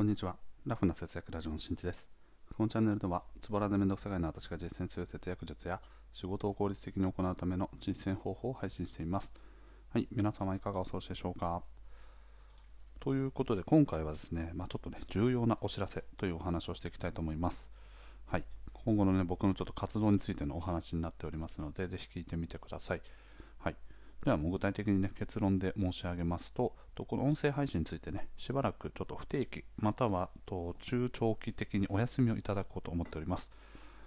こんにちは。ラフな節約ラジオのしんちです。このチャンネルでは、つぼらでめんどくさがいの私が実践する節約術や、仕事を効率的に行うための実践方法を配信しています。はい、皆様いかがお過ごしでしょうか？ということで、今回はですね、まあ、ちょっとね、重要なお知らせというお話をしていきたいと思います。はい、今後のね、僕のちょっと活動についてのお話になっておりますので、ぜひ聞いてみてください。ではもう具体的にね結論で申し上げますととこの音声配信についてねしばらくちょっと不定期またはと中長期的にお休みをいただこうと思っております。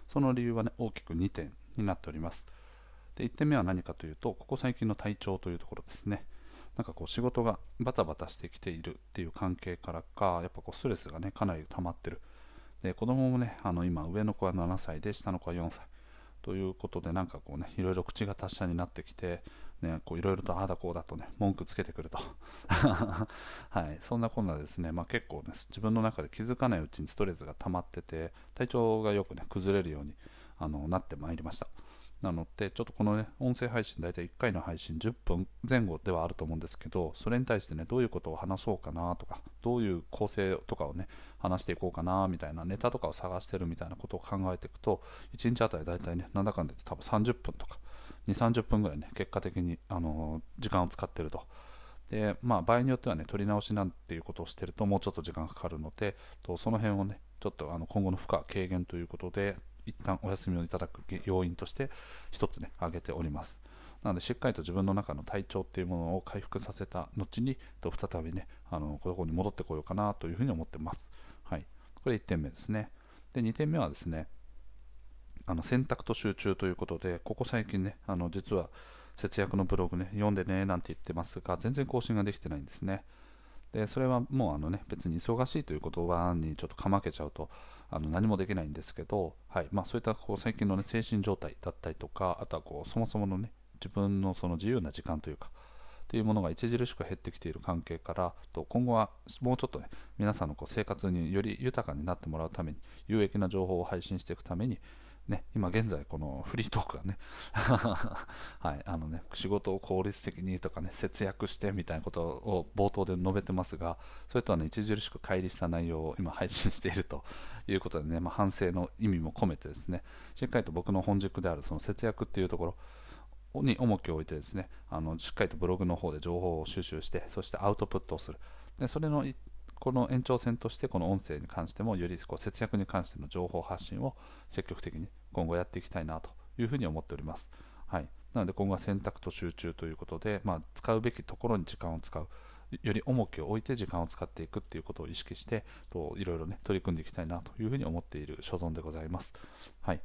その理由はね大きく2点になっております。で1点目は何かというとここ最近の体調というところですね。なんかこう仕事がバタバタしてきているっていう関係からかやっぱこうストレスがねかなり溜まってる。で子供もねあの今上の子は7歳で下の子は4歳。ということでなんかこうねいろいろ口が達者になってきてね、こういろいろとああだこうだとね、文句つけてくると。はい、そんなこんなですね、まあ、結構ね、自分の中で気づかないうちにストレスが溜まってて、体調がよくね、崩れるようにあのなってまいりました。なので、ちょっとこのね、音声配信、大体1回の配信10分前後ではあると思うんですけど、それに対してね、どういうことを話そうかなとか、どういう構成とかをね、話していこうかなみたいな、ネタとかを探してるみたいなことを考えていくと、1日あたり大体ね、なんだかんだで多分30分とか、2、30分ぐらいね、結果的に、あの時間を使ってると。で、まあ、場合によってはね、取り直しなんていうことをしてると、もうちょっと時間かかるので、とその辺をね、ちょっとあの今後の負荷軽減ということで、一旦お休みをいただく要因として一つね挙げております。なのでしっかりと自分の中の体調っていうものを回復させた後にと再びねあのここに戻ってこようかなというふうに思ってます。はい。これ1点目ですね。で2点目はですねあの選択と集中ということでここ最近ねあの実は節約のブログね読んでねなんて言ってますが全然更新ができてないんですね。でそれはもうあの、ね、別に忙しいという言葉にちょっとかまけちゃうとあの何もできないんですけど、はいまあ、そういったこう最近の、ね、精神状態だったりとかあとはこうそもそもの、ね、自分のその自由な時間というかというものが著しく減ってきている関係からと今後はもうちょっとね皆さんのこう生活により豊かになってもらうために有益な情報を配信していくためにね、今現在このフリートークがね はい、あのね、仕事を効率的にとかね、節約してみたいなことを冒頭で述べてますが、それとはね、著しく乖離した内容を今配信しているということでね、まあ、反省の意味も込めてですね、しっかりと僕の本軸であるその節約っていうところに重きを置いてですね、あのしっかりとブログの方で情報を収集して、そしてアウトプットをする。でそれのこの延長線としてこの音声に関してもよりこう節約に関しての情報発信を積極的に今後やっていきたいなというふうに思っております。はい、なので今後は選択と集中ということで、まあ、使うべきところに時間を使う。より重きを置いて時間を使っていくっていうことを意識してといろいろね取り組んでいきたいなというふうに思っている所存でございます。はい。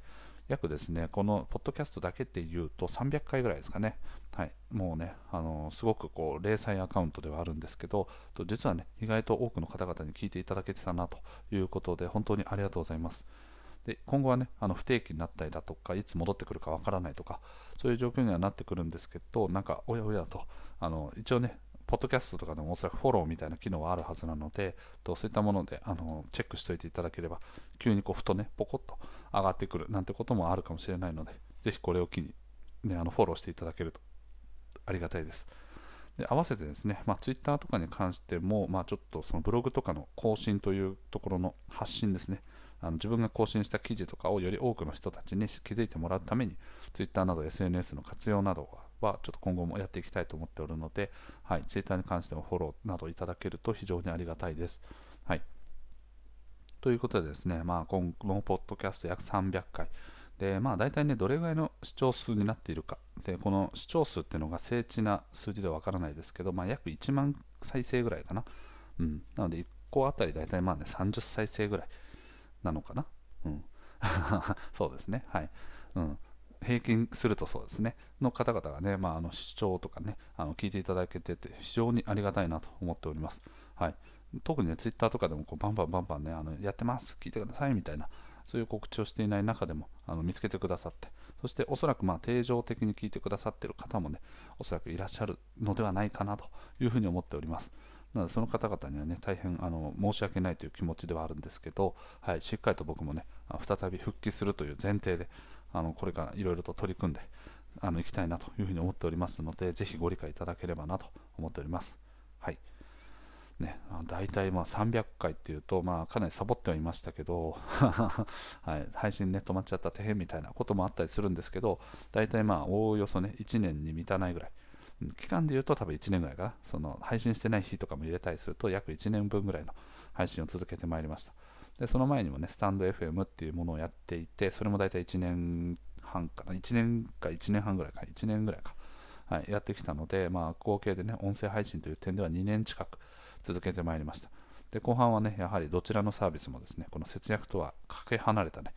約ですね、このポッドキャストだけっていうと300回ぐらいですかね。はい。もうね、あのすごくこう、零細アカウントではあるんですけど、実はね、意外と多くの方々に聞いていただけてたなということで、本当にありがとうございます。で今後はねあの不定期になったりだとかいつ戻ってくるかわからないとかそういう状況にはなってくるんですけどなんかおやおやとあの一応ねポッドキャストとかでもおそらくフォローみたいな機能はあるはずなので、そういったものであのチェックしておいていただければ、急にこうふとね、ポコッと上がってくるなんてこともあるかもしれないので、ぜひこれを機に、ね、あのフォローしていただけるとありがたいです。で合わせてですね、まあ、Twitter とかに関しても、まあ、ちょっとそのブログとかの更新というところの発信ですね、あの自分が更新した記事とかをより多くの人たちに気づいてもらうために、Twitter など SNS の活用などははちょっと今後もやっていきたいと思っておるので、はい、Twitter に関してもフォローなどいただけると非常にありがたいです。はい、ということでですね、まあ、今後のポッドキャスト約300回。で、まあ大体ね、どれぐらいの視聴数になっているか。で、この視聴数っていうのが精緻な数字ではわからないですけど、まあ約1万再生ぐらいかな。うん。なので1個あたり大体まあね、30再生ぐらいなのかな。うん。そうですね。はい。うん。平均するとそうですね、の方々がね、まあ、あの視聴とかね、あの聞いていただけてて、非常にありがたいなと思っております。はい、特にね、ツイッターとかでもこうバンバンバンバンね、あのやってます、聞いてくださいみたいな、そういう告知をしていない中でもあの見つけてくださって、そしておそらくまあ定常的に聞いてくださっている方もね、おそらくいらっしゃるのではないかなというふうに思っております。なのでその方々にはね大変あの申し訳ないという気持ちではあるんですけど、はい、しっかりと僕もね再び復帰するという前提であのこれからいろいろと取り組んであのいきたいなというふうに思っておりますのでぜひご理解いただければなと思っております。はいね、大体まあ300回っていうと、まあ、かなりサボってはいましたけど、はい、配信ね止まっちゃった大変みたいなこともあったりするんですけど、大体まあおおよそね1年に満たないぐらい、期間で言うと多分1年ぐらいかな、その配信してない日とかも入れたりすると約1年分ぐらいの配信を続けてまいりました。でその前にもね、スタンド FM っていうものをやっていて、それも大体1年半かな、1年か1年半ぐらいか、1年ぐらいか、はい、やってきたので、まあ、合計でね、音声配信という点では2年近く続けてまいりました。で後半はね、やはりどちらのサービスもですね、この節約とはかけ離れたね、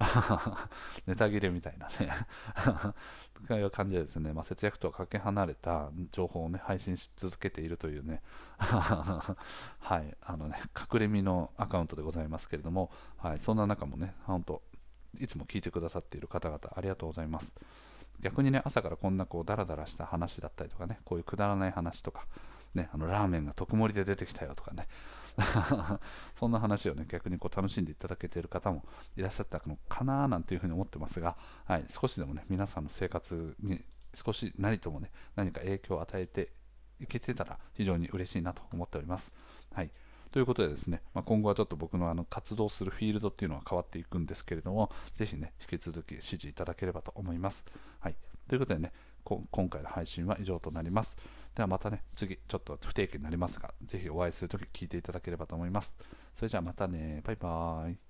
ネタ切れみたいなね。という感じでですね、まあ、節約とはかけ離れた情報をね、配信し続けているというね、はい、あのね、隠れ身のアカウントでございますけれども、はい、そんな中もね、本当、いつも聞いてくださっている方々、ありがとうございます。逆にね、朝からこんなこうダラダラした話だったりとかね、こういうくだらない話とか、ね、あのラーメンが特盛りで出てきたよとかね そんな話をね逆にこう楽しんでいただけている方もいらっしゃったのかななんていうふうに思ってますが、はい、少しでもね皆さんの生活に少し何ともね何か影響を与えていけてたら非常に嬉しいなと思っております。はいということでですね、まあ、今後はちょっと僕のあの活動するフィールドっていうのは変わっていくんですけれども、ぜひね、引き続き支持いただければと思います。はい。ということでね、今回の配信は以上となります。ではまたね、次、ちょっと不定期になりますが、ぜひお会いするとき聞いていただければと思います。それじゃあまたね、バイバーイ。